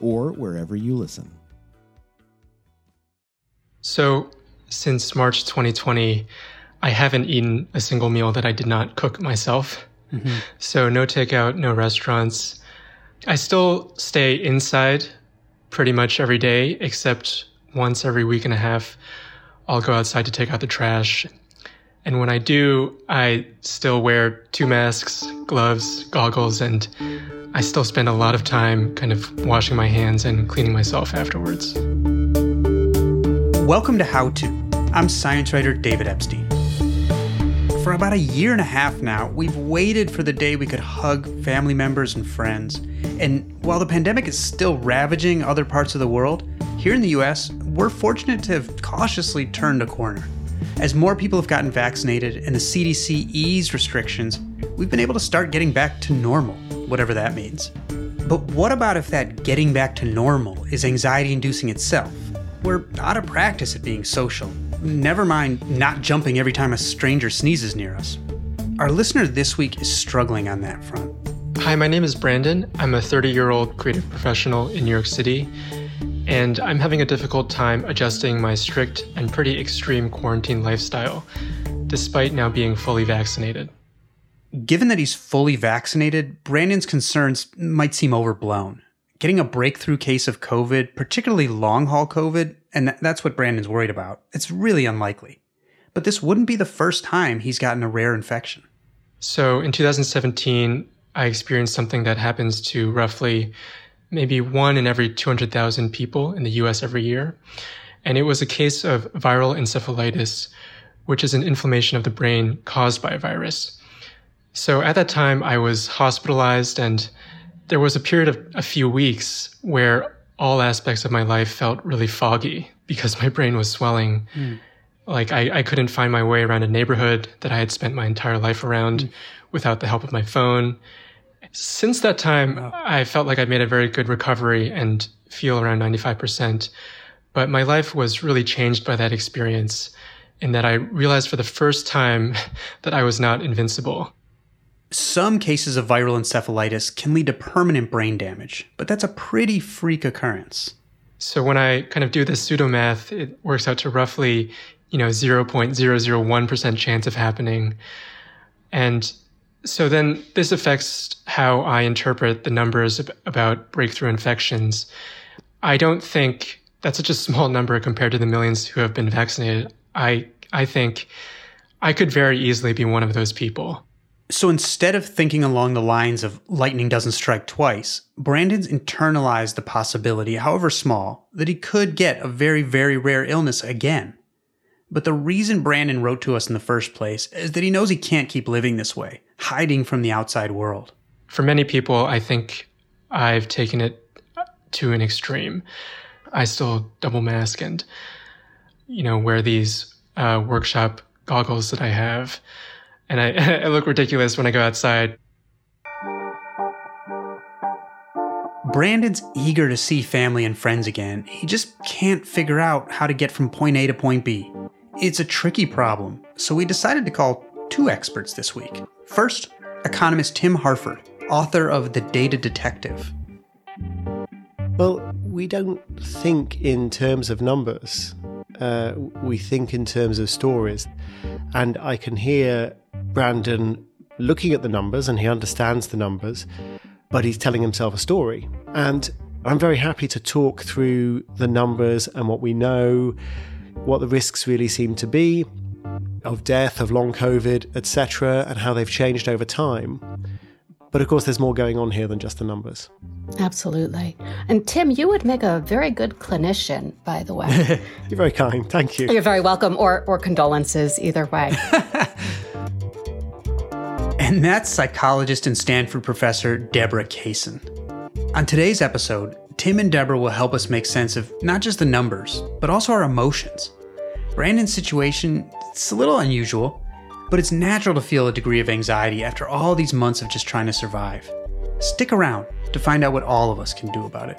or wherever you listen. So, since March 2020, I haven't eaten a single meal that I did not cook myself. Mm-hmm. So, no takeout, no restaurants. I still stay inside pretty much every day, except once every week and a half, I'll go outside to take out the trash. And when I do, I still wear two masks, gloves, goggles, and I still spend a lot of time kind of washing my hands and cleaning myself afterwards. Welcome to How To. I'm science writer David Epstein. For about a year and a half now, we've waited for the day we could hug family members and friends. And while the pandemic is still ravaging other parts of the world, here in the US, we're fortunate to have cautiously turned a corner. As more people have gotten vaccinated and the CDC eased restrictions, we've been able to start getting back to normal, whatever that means. But what about if that getting back to normal is anxiety inducing itself? We're out of practice at being social. Never mind not jumping every time a stranger sneezes near us. Our listener this week is struggling on that front. Hi, my name is Brandon. I'm a 30 year old creative professional in New York City, and I'm having a difficult time adjusting my strict and pretty extreme quarantine lifestyle, despite now being fully vaccinated. Given that he's fully vaccinated, Brandon's concerns might seem overblown. Getting a breakthrough case of COVID, particularly long haul COVID, and that's what Brandon's worried about, it's really unlikely. But this wouldn't be the first time he's gotten a rare infection. So in 2017, I experienced something that happens to roughly maybe one in every 200,000 people in the US every year. And it was a case of viral encephalitis, which is an inflammation of the brain caused by a virus. So at that time, I was hospitalized, and there was a period of a few weeks where all aspects of my life felt really foggy because my brain was swelling. Mm. Like I, I couldn't find my way around a neighborhood that I had spent my entire life around mm. without the help of my phone. Since that time, wow. I felt like I made a very good recovery and feel around 95%. But my life was really changed by that experience in that I realized for the first time that I was not invincible. Some cases of viral encephalitis can lead to permanent brain damage, but that's a pretty freak occurrence. So when I kind of do this pseudo math, it works out to roughly, you know, 0.001% chance of happening. And so then this affects how I interpret the numbers about breakthrough infections. I don't think that's such a small number compared to the millions who have been vaccinated. I I think I could very easily be one of those people. So instead of thinking along the lines of lightning doesn't strike twice, Brandon's internalized the possibility, however small, that he could get a very, very rare illness again. But the reason Brandon wrote to us in the first place is that he knows he can't keep living this way, hiding from the outside world. For many people, I think I've taken it to an extreme. I still double mask and, you know, wear these uh, workshop goggles that I have. And I, I look ridiculous when I go outside. Brandon's eager to see family and friends again. He just can't figure out how to get from point A to point B. It's a tricky problem, so we decided to call two experts this week. First, economist Tim Harford, author of The Data Detective. Well, we don't think in terms of numbers. Uh, we think in terms of stories. And I can hear Brandon looking at the numbers and he understands the numbers, but he's telling himself a story. And I'm very happy to talk through the numbers and what we know what the risks really seem to be of death, of long COVID, etc., and how they've changed over time. But of course, there's more going on here than just the numbers. Absolutely. And Tim, you would make a very good clinician, by the way. You're very kind. Thank you. You're very welcome, or, or condolences, either way. and that's psychologist and Stanford professor Deborah Kaysen. On today's episode, Tim and Deborah will help us make sense of not just the numbers, but also our emotions. Brandon's situation, it's a little unusual, but it's natural to feel a degree of anxiety after all these months of just trying to survive. Stick around to find out what all of us can do about it.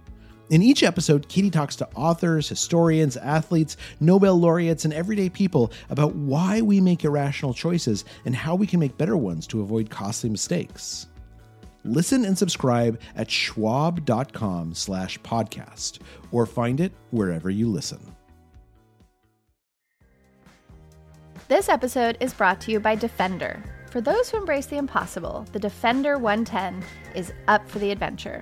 In each episode, Katie talks to authors, historians, athletes, Nobel laureates, and everyday people about why we make irrational choices and how we can make better ones to avoid costly mistakes. Listen and subscribe at schwab.com slash podcast or find it wherever you listen. This episode is brought to you by Defender. For those who embrace the impossible, the Defender 110 is up for the adventure.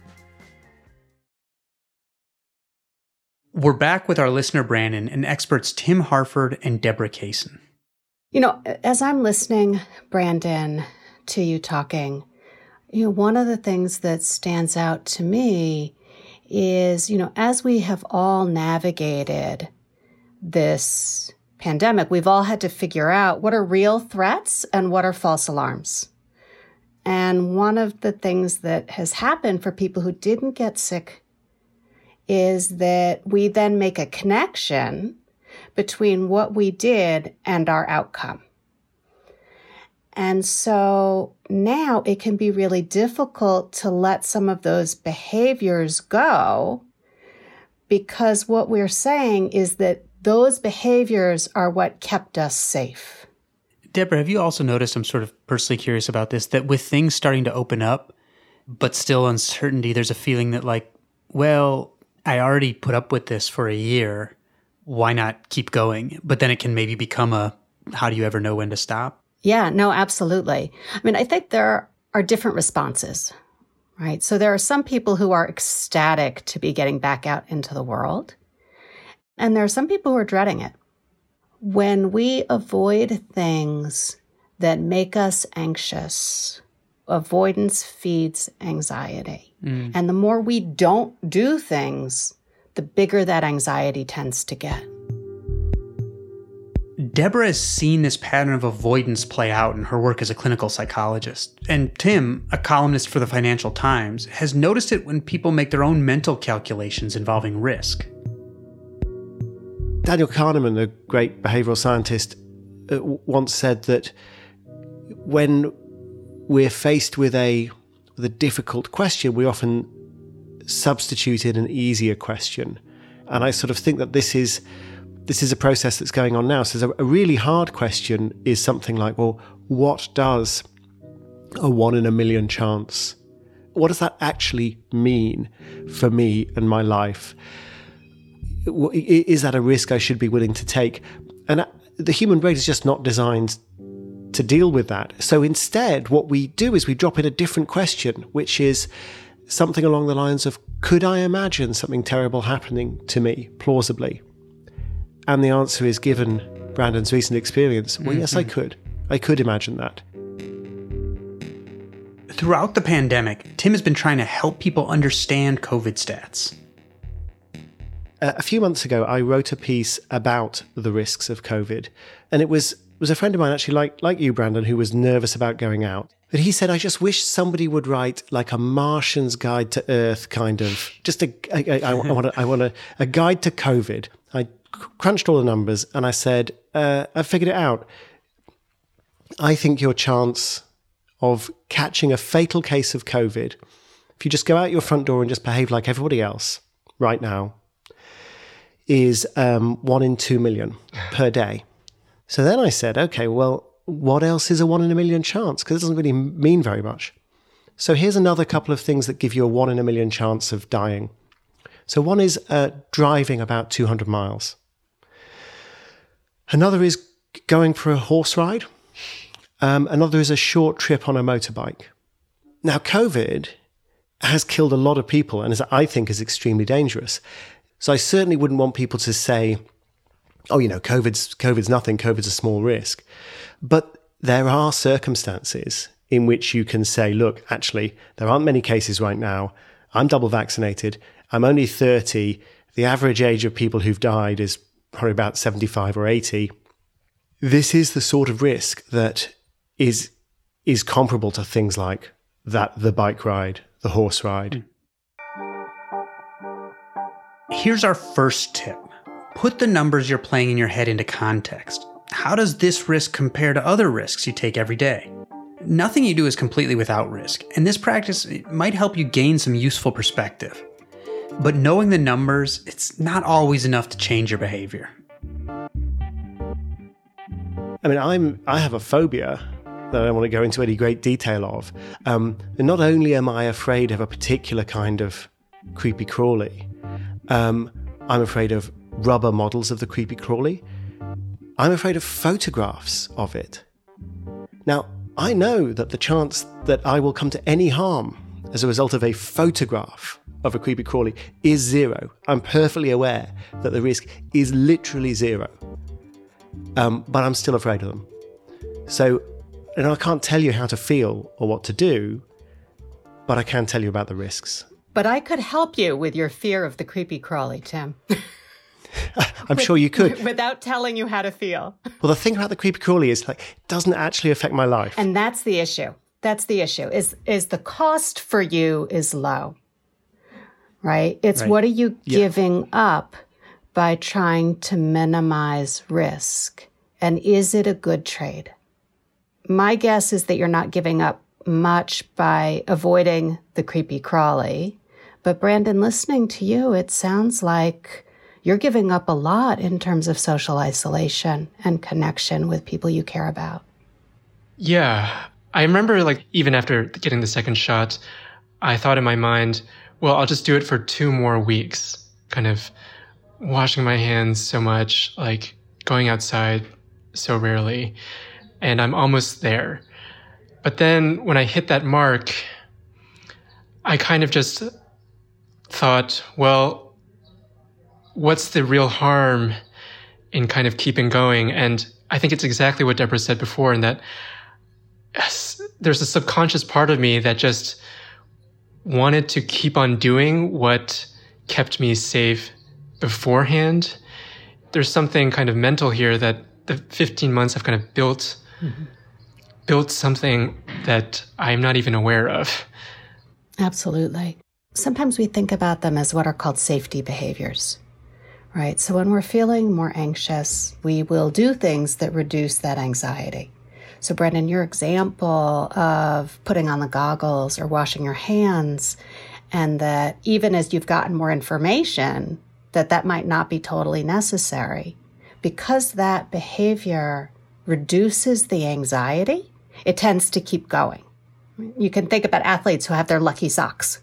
We're back with our listener Brandon and experts Tim Harford and Deborah Kaysen. You know, as I'm listening, Brandon, to you talking, you know, one of the things that stands out to me is, you know, as we have all navigated this pandemic, we've all had to figure out what are real threats and what are false alarms. And one of the things that has happened for people who didn't get sick is that we then make a connection between what we did and our outcome. And so now it can be really difficult to let some of those behaviors go because what we're saying is that those behaviors are what kept us safe. Deborah, have you also noticed? I'm sort of personally curious about this that with things starting to open up, but still uncertainty, there's a feeling that, like, well, I already put up with this for a year. Why not keep going? But then it can maybe become a how do you ever know when to stop? Yeah, no, absolutely. I mean, I think there are different responses, right? So there are some people who are ecstatic to be getting back out into the world, and there are some people who are dreading it. When we avoid things that make us anxious, avoidance feeds anxiety. Mm. And the more we don't do things, the bigger that anxiety tends to get. Deborah has seen this pattern of avoidance play out in her work as a clinical psychologist. And Tim, a columnist for the Financial Times, has noticed it when people make their own mental calculations involving risk. Daniel Kahneman, a great behavioral scientist, uh, once said that when we're faced with a with a difficult question, we often substitute in an easier question. And I sort of think that this is this is a process that's going on now. So a really hard question is something like, well, what does a one in a million chance? What does that actually mean for me and my life? Is that a risk I should be willing to take? And uh, the human brain is just not designed to deal with that. So instead, what we do is we drop in a different question, which is something along the lines of Could I imagine something terrible happening to me plausibly? And the answer is given Brandon's recent experience. Well, yes, I mm-hmm. could. I could imagine that. Throughout the pandemic, Tim has been trying to help people understand COVID stats. A few months ago, I wrote a piece about the risks of COVID, and it was was a friend of mine, actually, like like you, Brandon, who was nervous about going out. But he said, "I just wish somebody would write like a Martian's Guide to Earth, kind of just a. I, I, I want a, I want a, a guide to COVID." I crunched all the numbers, and I said, uh, "I figured it out. I think your chance of catching a fatal case of COVID, if you just go out your front door and just behave like everybody else right now, is um, one in two million per day. So then I said, okay, well, what else is a one in a million chance? Because it doesn't really mean very much. So here's another couple of things that give you a one in a million chance of dying. So one is uh, driving about 200 miles. Another is going for a horse ride. Um, another is a short trip on a motorbike. Now, COVID has killed a lot of people and is, I think is extremely dangerous. So I certainly wouldn't want people to say, oh, you know, COVID's, COVID's nothing, COVID's a small risk. But there are circumstances in which you can say, look, actually, there aren't many cases right now. I'm double vaccinated. I'm only 30. The average age of people who've died is probably about 75 or 80. This is the sort of risk that is is comparable to things like that the bike ride, the horse ride. Here's our first tip put the numbers you're playing in your head into context. How does this risk compare to other risks you take every day? Nothing you do is completely without risk, and this practice might help you gain some useful perspective. But knowing the numbers, it's not always enough to change your behavior. I mean, I'm I have a phobia that I don't want to go into any great detail of. Um, and not only am I afraid of a particular kind of creepy crawly, um, I'm afraid of rubber models of the creepy crawly. I'm afraid of photographs of it. Now, I know that the chance that I will come to any harm as a result of a photograph of a creepy crawly is zero. I'm perfectly aware that the risk is literally zero. Um, but I'm still afraid of them. So, and I can't tell you how to feel or what to do, but I can tell you about the risks. But I could help you with your fear of the creepy crawly, Tim. I'm sure you could. Without telling you how to feel. Well, the thing about the creepy crawly is like it doesn't actually affect my life. And that's the issue. That's the issue. Is is the cost for you is low. Right? It's Right. what are you Yeah. giving up by trying to minimize risk? And is it a good trade? My guess is that you're not giving up much by avoiding the creepy crawly. But Brandon, listening to you, it sounds like you're giving up a lot in terms of social isolation and connection with people you care about. Yeah. I remember, like, even after getting the second shot, I thought in my mind, well, I'll just do it for two more weeks, kind of washing my hands so much, like going outside so rarely. And I'm almost there. But then when I hit that mark, I kind of just thought, well, what's the real harm in kind of keeping going? And I think it's exactly what Deborah said before, in that there's a subconscious part of me that just wanted to keep on doing what kept me safe beforehand. There's something kind of mental here that the 15 months have kind of built mm-hmm. built something that I'm not even aware of. Absolutely. Sometimes we think about them as what are called safety behaviors, right? So when we're feeling more anxious, we will do things that reduce that anxiety. So, Brendan, your example of putting on the goggles or washing your hands, and that even as you've gotten more information, that that might not be totally necessary. Because that behavior reduces the anxiety, it tends to keep going. You can think about athletes who have their lucky socks,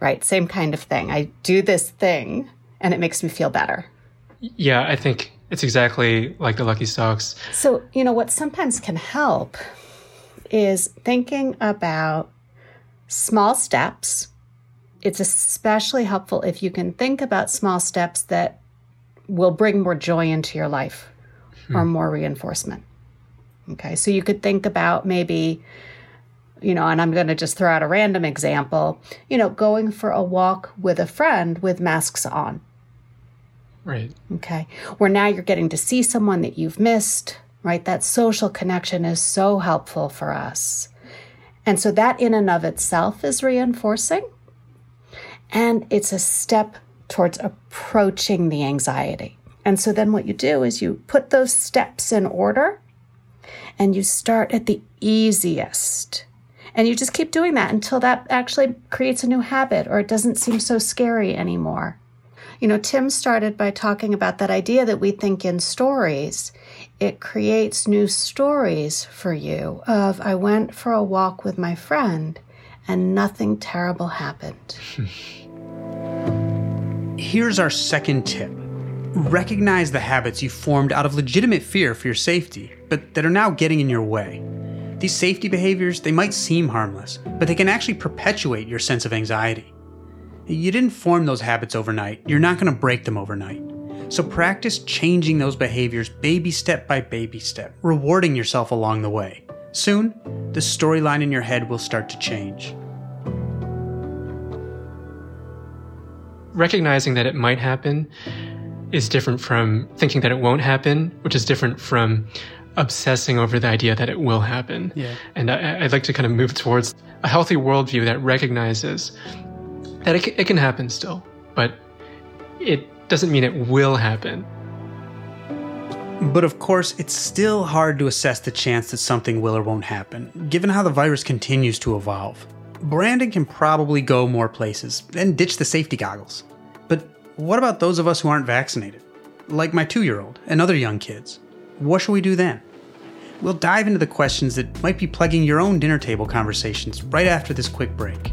right? Same kind of thing. I do this thing and it makes me feel better. Yeah, I think it's exactly like the Lucky Socks. So, you know, what sometimes can help is thinking about small steps. It's especially helpful if you can think about small steps that will bring more joy into your life or hmm. more reinforcement. Okay, so you could think about maybe you know, and I'm going to just throw out a random example, you know, going for a walk with a friend with masks on. Right. Okay. Where now you're getting to see someone that you've missed, right? That social connection is so helpful for us. And so that in and of itself is reinforcing. And it's a step towards approaching the anxiety. And so then what you do is you put those steps in order and you start at the easiest. And you just keep doing that until that actually creates a new habit or it doesn't seem so scary anymore. You know, Tim started by talking about that idea that we think in stories. It creates new stories for you of I went for a walk with my friend and nothing terrible happened. Here's our second tip. Recognize the habits you formed out of legitimate fear for your safety, but that are now getting in your way. These safety behaviors, they might seem harmless, but they can actually perpetuate your sense of anxiety. You didn't form those habits overnight. You're not going to break them overnight. So practice changing those behaviors baby step by baby step, rewarding yourself along the way. Soon, the storyline in your head will start to change. Recognizing that it might happen is different from thinking that it won't happen, which is different from obsessing over the idea that it will happen. Yeah. And I, would like to kind of move towards a healthy worldview that recognizes that it, it can happen still, but it doesn't mean it will happen. But of course, it's still hard to assess the chance that something will or won't happen, given how the virus continues to evolve. Brandon can probably go more places and ditch the safety goggles. But what about those of us who aren't vaccinated? Like my two year old and other young kids. What should we do then? We'll dive into the questions that might be plaguing your own dinner table conversations right after this quick break.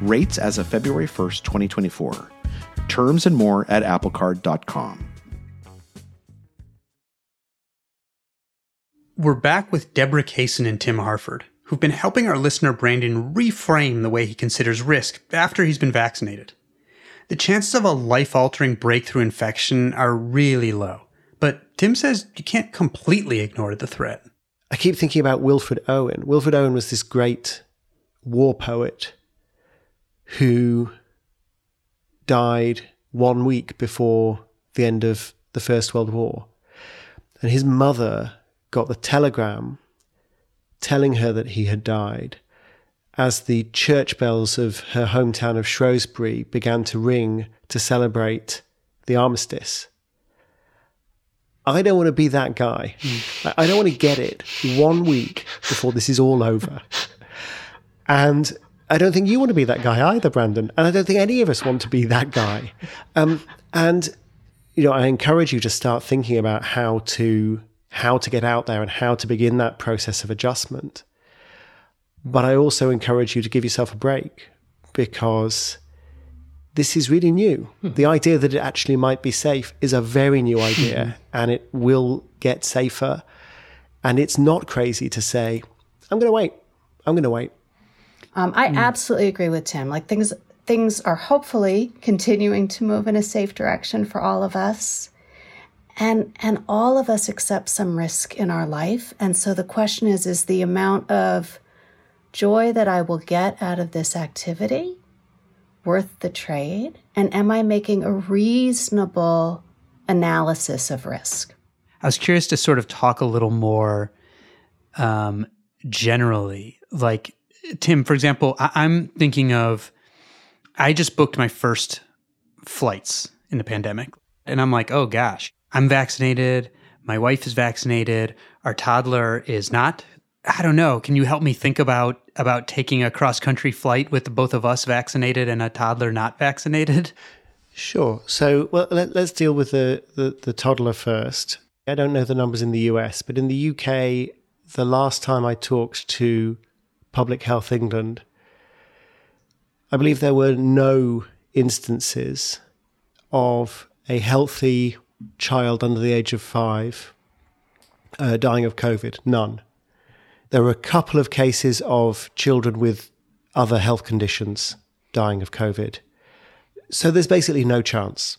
Rates as of February 1st, 2024. Terms and more at applecard.com. We're back with Deborah Kaysen and Tim Harford, who've been helping our listener Brandon reframe the way he considers risk after he's been vaccinated. The chances of a life altering breakthrough infection are really low, but Tim says you can't completely ignore the threat. I keep thinking about Wilfred Owen. Wilfred Owen was this great war poet who died one week before the end of the First World War. And his mother got the telegram telling her that he had died as the church bells of her hometown of Shrewsbury began to ring to celebrate the armistice. I don't want to be that guy. I don't want to get it one week before this is all over. And I don't think you want to be that guy either, Brandon. And I don't think any of us want to be that guy. Um, and, you know, I encourage you to start thinking about how to how to get out there and how to begin that process of adjustment. But I also encourage you to give yourself a break because this is really new. Hmm. The idea that it actually might be safe is a very new idea and it will get safer. And it's not crazy to say, I'm going to wait. I'm going to wait. Um, I mm. absolutely agree with Tim. Like things, things are hopefully continuing to move in a safe direction for all of us. And, and all of us accept some risk in our life. And so the question is, is the amount of joy that I will get out of this activity worth the trade? And am I making a reasonable analysis of risk? I was curious to sort of talk a little more um, generally, like Tim, for example, I- am thinking of I just booked my first flights in the pandemic. And I'm like, oh gosh, I'm vaccinated. My wife is vaccinated. Our toddler is not. I don't know. Can you help me think about about taking a cross country flight with both of us vaccinated and a toddler not vaccinated? Sure. So, well, let, us deal with the, the, the toddler first. I don't know the numbers in the US, but in the UK, the last time I talked to Public Health England, I believe there were no instances of a healthy child under the age of five uh, dying of COVID. None. There were a couple of cases of children with other health conditions dying of COVID. So there's basically no chance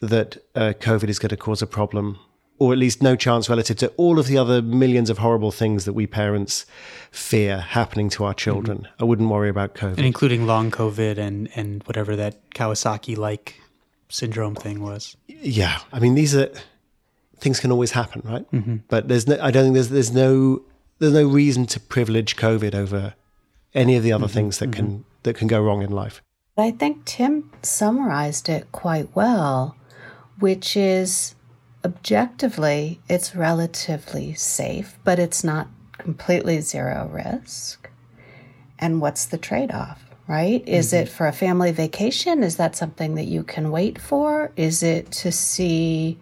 that uh, COVID is going to cause a problem, or at least no chance relative to all of the other millions of horrible things that we parents fear happening to our children. Mm-hmm. I wouldn't worry about COVID. And including long COVID and, and whatever that Kawasaki like syndrome thing was. Yeah. I mean, these are things can always happen, right? Mm-hmm. But there's no, I don't think there's, there's no, there's no reason to privilege COVID over any of the other mm-hmm. things that can, mm-hmm. that can go wrong in life. I think Tim summarized it quite well, which is objectively, it's relatively safe, but it's not completely zero risk. And what's the trade off, right? Mm-hmm. Is it for a family vacation? Is that something that you can wait for? Is it to see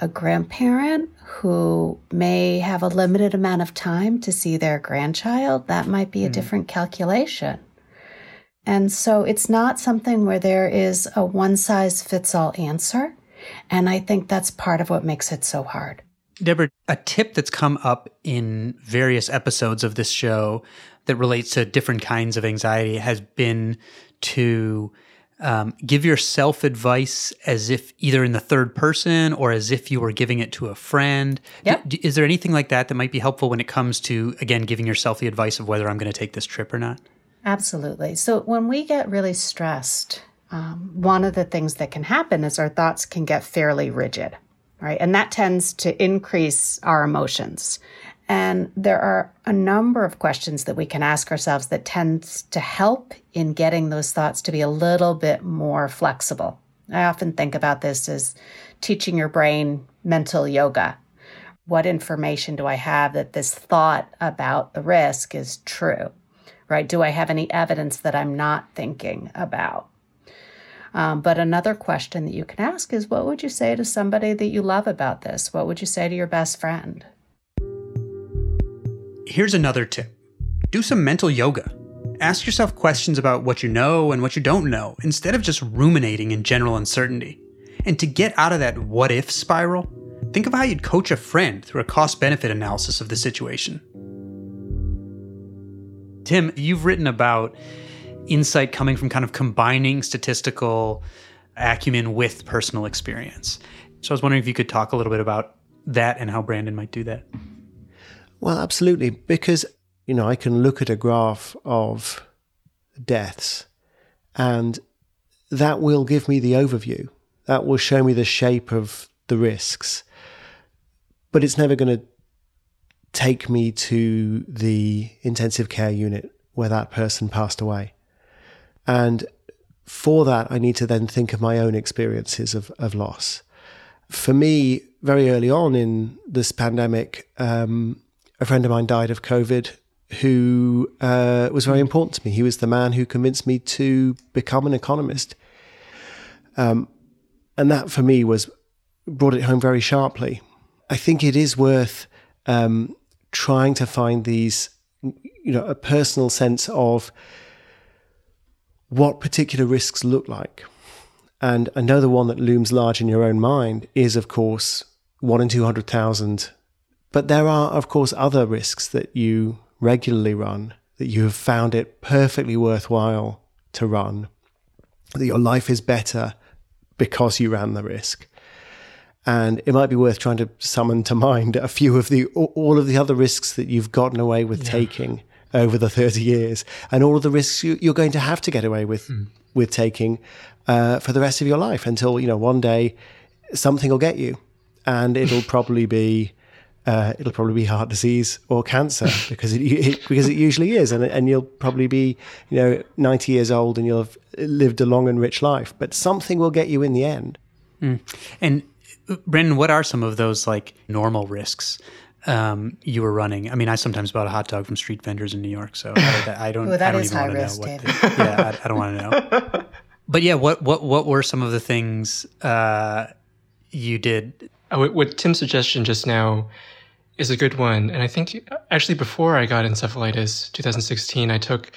a grandparent who may have a limited amount of time to see their grandchild? That might be a mm-hmm. different calculation. And so it's not something where there is a one size fits all answer. And I think that's part of what makes it so hard. Deborah, a tip that's come up in various episodes of this show that relates to different kinds of anxiety has been to um, give yourself advice as if either in the third person or as if you were giving it to a friend. Yep. D- is there anything like that that might be helpful when it comes to, again, giving yourself the advice of whether I'm going to take this trip or not? Absolutely. So when we get really stressed, um, one of the things that can happen is our thoughts can get fairly rigid, right? And that tends to increase our emotions. And there are a number of questions that we can ask ourselves that tends to help in getting those thoughts to be a little bit more flexible. I often think about this as teaching your brain mental yoga. What information do I have that this thought about the risk is true? right? Do I have any evidence that I'm not thinking about? Um, but another question that you can ask is what would you say to somebody that you love about this? What would you say to your best friend? Here's another tip do some mental yoga. Ask yourself questions about what you know and what you don't know instead of just ruminating in general uncertainty. And to get out of that what if spiral, think of how you'd coach a friend through a cost benefit analysis of the situation. Tim, you've written about insight coming from kind of combining statistical acumen with personal experience. So I was wondering if you could talk a little bit about that and how Brandon might do that. Well, absolutely. Because, you know, I can look at a graph of deaths and that will give me the overview. That will show me the shape of the risks. But it's never going to take me to the intensive care unit where that person passed away. And for that, I need to then think of my own experiences of, of loss. For me, very early on in this pandemic, um, a friend of mine died of COVID who uh, was very important to me. He was the man who convinced me to become an economist. Um, and that for me was brought it home very sharply. I think it is worth um, trying to find these, you know, a personal sense of what particular risks look like. And another one that looms large in your own mind is, of course, one in 200,000. But there are, of course, other risks that you regularly run that you have found it perfectly worthwhile to run, that your life is better because you ran the risk. And it might be worth trying to summon to mind a few of the all of the other risks that you've gotten away with yeah. taking over the 30 years and all of the risks you, are going to have to get away with mm. with taking uh, for the rest of your life until you know one day something will get you and it'll probably be uh, it'll probably be heart disease or cancer because it, it, because it usually is and and you'll probably be you know 90 years old and you'll have lived a long and rich life but something will get you in the end mm. and Brendan, what are some of those like normal risks um, you were running. I mean, I sometimes bought a hot dog from street vendors in New York, so I, I don't. Ooh, that I don't is even high wanna risk, know what David. the- yeah, I, I don't want to know. But yeah, what what what were some of the things uh, you did? Uh, What, what Tim's suggestion just now is a good one. And I think actually before I got encephalitis, 2016, I took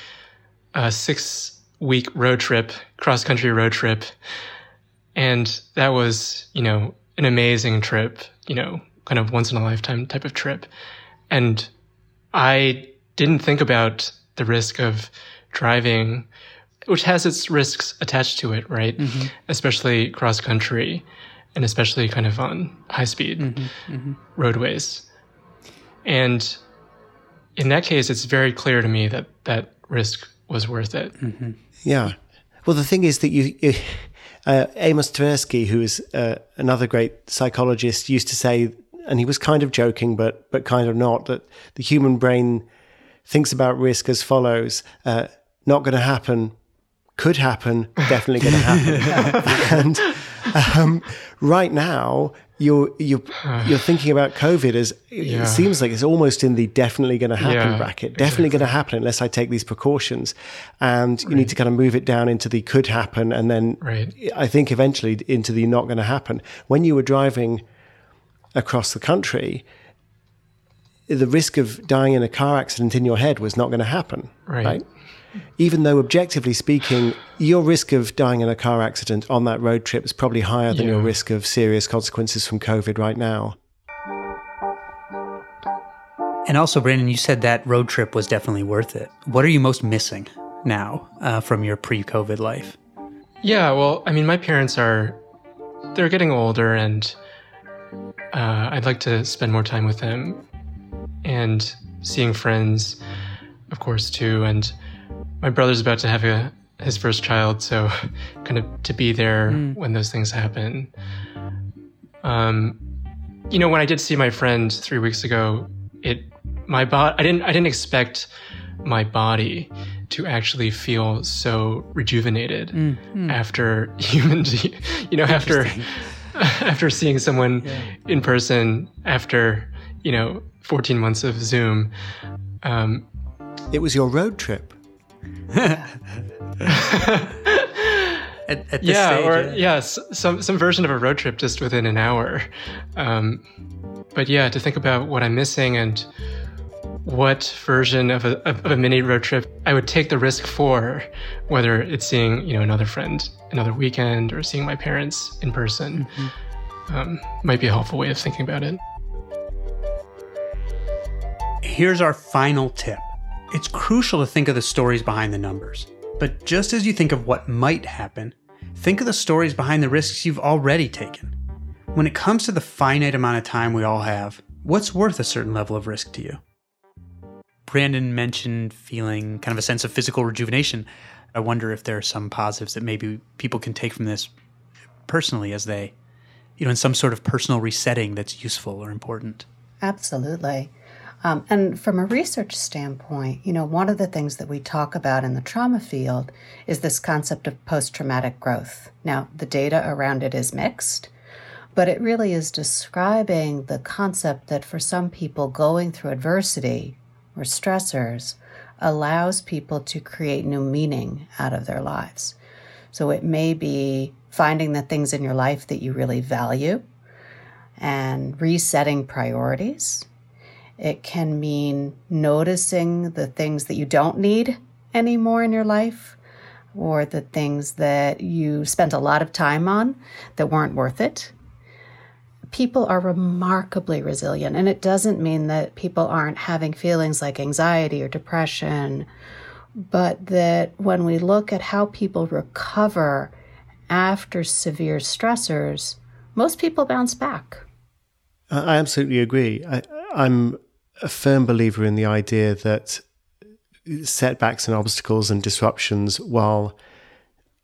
a six week road trip, cross country road trip. And that was, you know, an amazing trip, you know, kind of once in a lifetime type of trip. And I didn't think about the risk of driving, which has its risks attached to it, right? Especially cross country and especially kind of on high speed roadways. And in that case, it's very clear to me that that risk was worth it. Yeah. Well, the thing is that you, you uh, Amos Tversky, who is uh, another great psychologist, used to say, and he was kind of joking, but but kind of not, that the human brain thinks about risk as follows: uh, not going to happen, could happen, definitely going to happen. and um, right now, you're you're you're thinking about COVID as Yeah. it seems like it's almost in the definitely going to happen Yeah, bracket. Definitely going to happen unless I take these precautions, and you need to kind of move it down into the could happen, and then Right. I think eventually into the not going to happen. When you were driving across the country, the risk of dying in a car accident in your head was not going to happen. Right. Even though, objectively speaking, your risk of dying in a car accident on that road trip is probably higher than your risk of serious consequences from COVID right now. And also, Brandon, you said that road trip was definitely worth it. What are you most missing now uh, from your pre-COVID life? Yeah, well, I mean, my parents are, they're getting older and uh, I'd like to spend more time with them and seeing friends, of course, too. And my brother's about to have a, his first child, so kind of to be there when those things happen. Um, you know, when I did see my friend three weeks ago, it, my body, I didn't, I didn't expect my body to actually feel so rejuvenated after human, you know, after, after seeing someone in person after, you know, 14 months of Zoom. Um, It was your road trip. At, at this yeah, stage, or yeah, s- some some version of a road trip just within an hour. Um, but yeah, to think about what I'm missing and what version of a of a mini road trip I would take the risk for, whether it's seeing you know another friend another weekend or seeing my parents in person, um, might be a helpful way of thinking about it. Here's our final tip. It's crucial to think of the stories behind the numbers. But just as you think of what might happen, think of the stories behind the risks you've already taken. When it comes to the finite amount of time we all have, what's worth a certain level of risk to you? Brandon mentioned feeling kind of a sense of physical rejuvenation. I wonder if there are some positives that maybe people can take from this personally as they, you know, in some sort of personal resetting that's useful or important. Absolutely. Um, and from a research standpoint, you know, one of the things that we talk about in the trauma field is this concept of post traumatic growth. Now, the data around it is mixed, but it really is describing the concept that for some people, going through adversity or stressors allows people to create new meaning out of their lives. So it may be finding the things in your life that you really value and resetting priorities. It can mean noticing the things that you don't need anymore in your life or the things that you spent a lot of time on that weren't worth it. People are remarkably resilient, and it doesn't mean that people aren't having feelings like anxiety or depression, but that when we look at how people recover after severe stressors, most people bounce back. I absolutely agree. I, I'm a firm believer in the idea that setbacks and obstacles and disruptions, while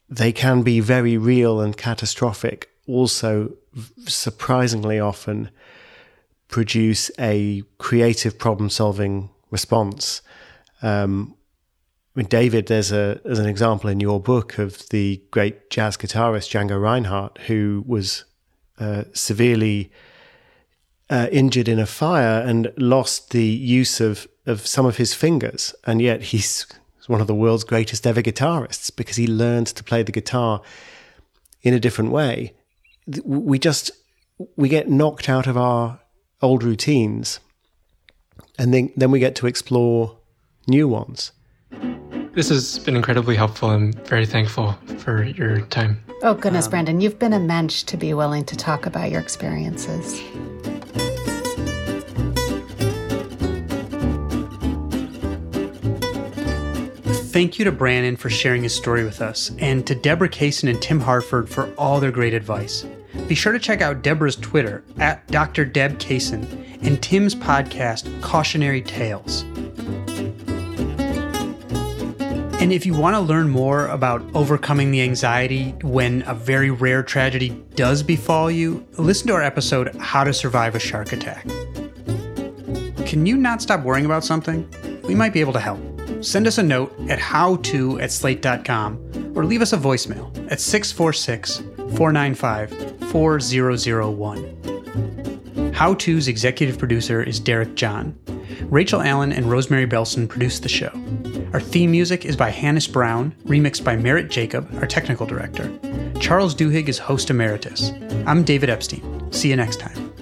they can be very real and catastrophic, also surprisingly often produce a creative problem solving response. Um, I mean, David, there's a there's an example in your book of the great jazz guitarist Django Reinhardt, who was uh, severely uh, injured in a fire and lost the use of, of some of his fingers. And yet he's one of the world's greatest ever guitarists because he learned to play the guitar in a different way. We just, we get knocked out of our old routines and then, then we get to explore new ones. This has been incredibly helpful. I'm very thankful for your time. Oh, goodness, um, Brandon, you've been a mensch to be willing to talk about your experiences. Thank you to Brandon for sharing his story with us, and to Deborah Kaysen and Tim Harford for all their great advice. Be sure to check out Deborah's Twitter at Dr. Deb Kaysen and Tim's podcast, Cautionary Tales. And if you want to learn more about overcoming the anxiety when a very rare tragedy does befall you, listen to our episode, How to Survive a Shark Attack. Can you not stop worrying about something? We might be able to help send us a note at howto at slate.com or leave us a voicemail at 646 495 4001. How To's executive producer is Derek John. Rachel Allen and Rosemary Belson produce the show. Our theme music is by Hannis Brown, remixed by Merritt Jacob, our technical director. Charles Duhigg is host emeritus. I'm David Epstein. See you next time.